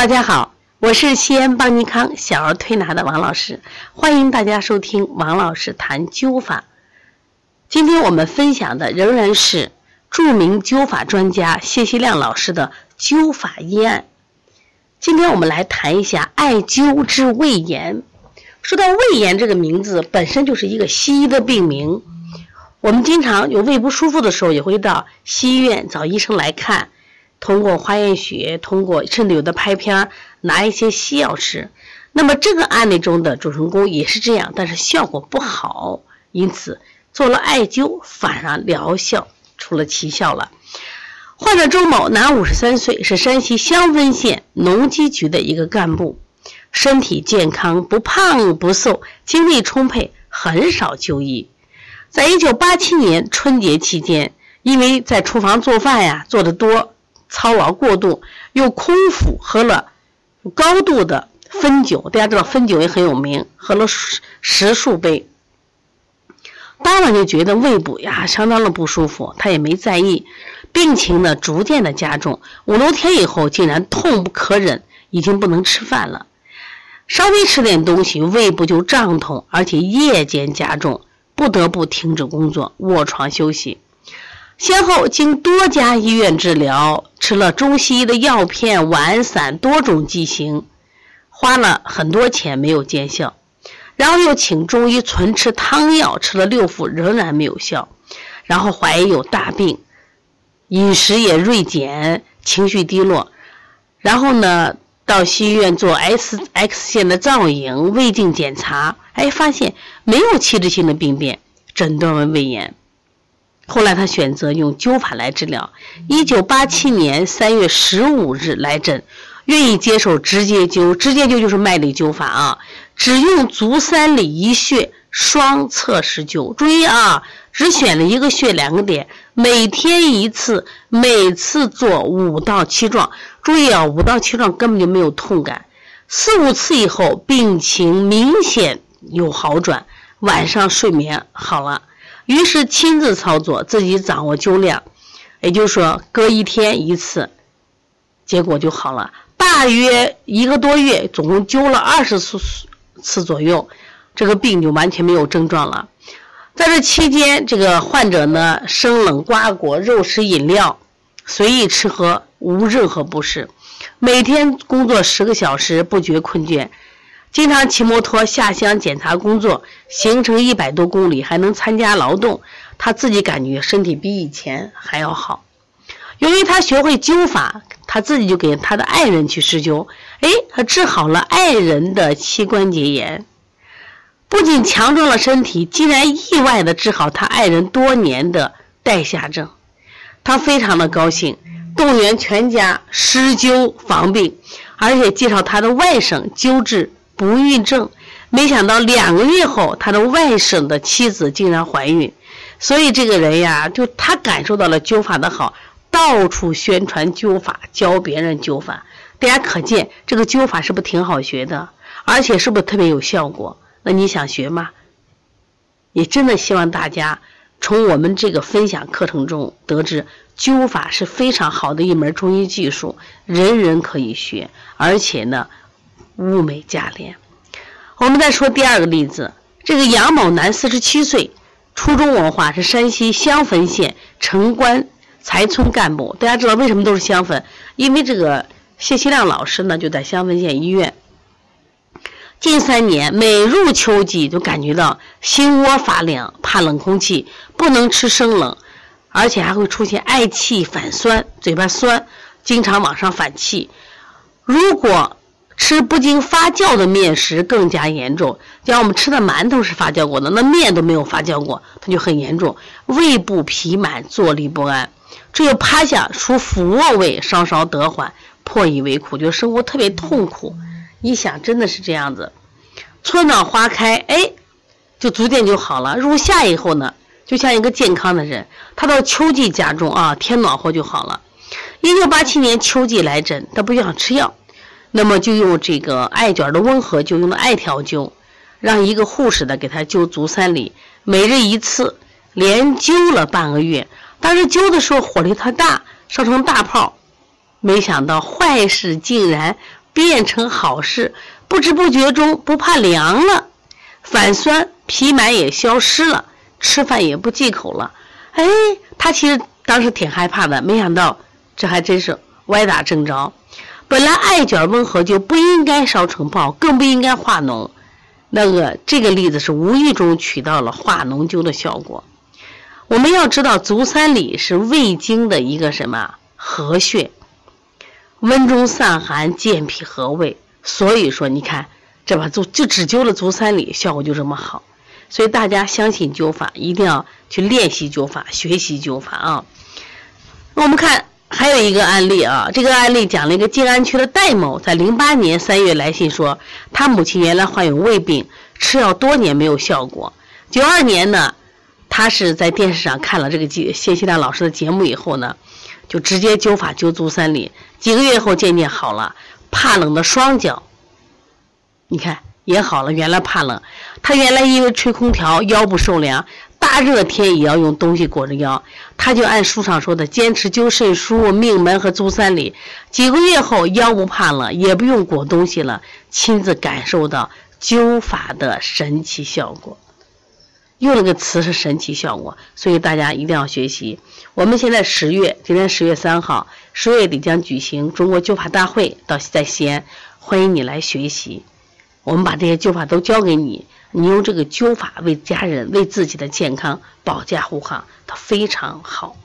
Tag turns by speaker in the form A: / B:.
A: 大家好，我是西安邦尼康小儿推拿的王老师，欢迎大家收听王老师谈灸法。今天我们分享的仍然是著名灸法专家谢希亮老师的灸法医案。今天我们来谈一下艾灸治胃炎。说到胃炎这个名字，本身就是一个西医的病名。我们经常有胃不舒服的时候，也会到西医院找医生来看。通过化验血，通过甚至有的拍片拿一些西药吃。那么这个案例中的主人公也是这样，但是效果不好，因此做了艾灸，反而疗效出了奇效了。患者周某，男，五十三岁，是山西襄汾县农机局的一个干部，身体健康，不胖不瘦，精力充沛，很少就医。在一九八七年春节期间，因为在厨房做饭呀，做的多。操劳过度，又空腹喝了高度的汾酒，大家知道汾酒也很有名，喝了十数杯，当晚就觉得胃部呀相当的不舒服，他也没在意，病情呢逐渐的加重，五六天以后竟然痛不可忍，已经不能吃饭了，稍微吃点东西，胃部就胀痛，而且夜间加重，不得不停止工作，卧床休息。先后经多家医院治疗，吃了中西医的药片、丸散多种剂型，花了很多钱没有见效。然后又请中医纯吃汤药，吃了六副仍然没有效。然后怀疑有大病，饮食也锐减，情绪低落。然后呢，到西医院做 S X 线的造影、胃镜检查，哎，发现没有器质性的病变，诊断为胃炎。后来他选择用灸法来治疗。一九八七年三月十五日来诊，愿意接受直接灸。直接灸就是麦粒灸法啊，只用足三里一穴，双侧施灸。注意啊，只选了一个穴，两个点，每天一次，每次做五到七壮。注意啊，五到七壮根本就没有痛感。四五次以后，病情明显有好转，晚上睡眠好了。于是亲自操作，自己掌握灸量，也就是说隔一天一次，结果就好了。大约一个多月，总共灸了二十次次左右，这个病就完全没有症状了。在这期间，这个患者呢，生冷瓜果、肉食饮料随意吃喝，无任何不适。每天工作十个小时，不觉困倦。经常骑摩托下乡检查工作，行程一百多公里，还能参加劳动。他自己感觉身体比以前还要好。由于他学会灸法，他自己就给他的爱人去施灸。哎，他治好了爱人的膝关节炎，不仅强壮了身体，竟然意外的治好他爱人多年的带下症。他非常的高兴，动员全家施灸防病，而且介绍他的外甥灸治。不孕症，没想到两个月后，他的外甥的妻子竟然怀孕，所以这个人呀，就他感受到了灸法的好，到处宣传灸法，教别人灸法。大家可见这个灸法是不是挺好学的？而且是不是特别有效果？那你想学吗？也真的希望大家从我们这个分享课程中得知，灸法是非常好的一门中医技术，人人可以学，而且呢。物美价廉。我们再说第二个例子，这个杨某男，四十七岁，初中文化，是山西襄汾县城关财村干部。大家知道为什么都是襄汾？因为这个谢希亮老师呢，就在襄汾县医院。近三年，每入秋季就感觉到心窝发凉，怕冷空气，不能吃生冷，而且还会出现嗳气、反酸，嘴巴酸，经常往上反气。如果吃不经发酵的面食更加严重，像我们吃的馒头是发酵过的，那面都没有发酵过，它就很严重。胃部痞满，坐立不安，只有趴下，除俯卧位稍稍得缓，迫以为苦，就生活特别痛苦。一想，真的是这样子。春暖花开，哎，就逐渐就好了。入夏以后呢，就像一个健康的人。他到秋季加重啊，天暖和就好了。一九八七年秋季来诊，他不想吃药。那么就用这个艾卷的温和灸，用的艾条灸，让一个护士的给他灸足三里，每日一次，连灸了半个月。当时灸的时候火力特大，烧成大泡，没想到坏事竟然变成好事，不知不觉中不怕凉了，反酸皮满也消失了，吃饭也不忌口了。哎，他其实当时挺害怕的，没想到这还真是歪打正着。本来艾卷温和就不应该烧成泡，更不应该化脓。那个这个例子是无意中取到了化脓灸的效果。我们要知道，足三里是胃经的一个什么合穴，温中散寒，健脾和胃。所以说，你看这把足就只灸了足三里，效果就这么好。所以大家相信灸法，一定要去练习灸法，学习灸法啊。那我们看还有一个案例啊，这个案例讲了一个静安区的戴某，在零八年三月来信说，他母亲原来患有胃病，吃药多年没有效果。九二年呢。他是在电视上看了这个节谢希亮老师的节目以后呢，就直接灸法灸足三里，几个月后渐渐好了。怕冷的双脚，你看也好了。原来怕冷，他原来因为吹空调腰部受凉，大热天也要用东西裹着腰，他就按书上说的坚持灸肾腧、命门和足三里，几个月后腰不怕了，也不用裹东西了，亲自感受到灸法的神奇效果。用了个词是神奇效果，所以大家一定要学习。我们现在十月，今天十月三号，十月底将举行中国灸法大会，到在西安，欢迎你来学习。我们把这些灸法都教给你，你用这个灸法为家人、为自己的健康保驾护航，它非常好。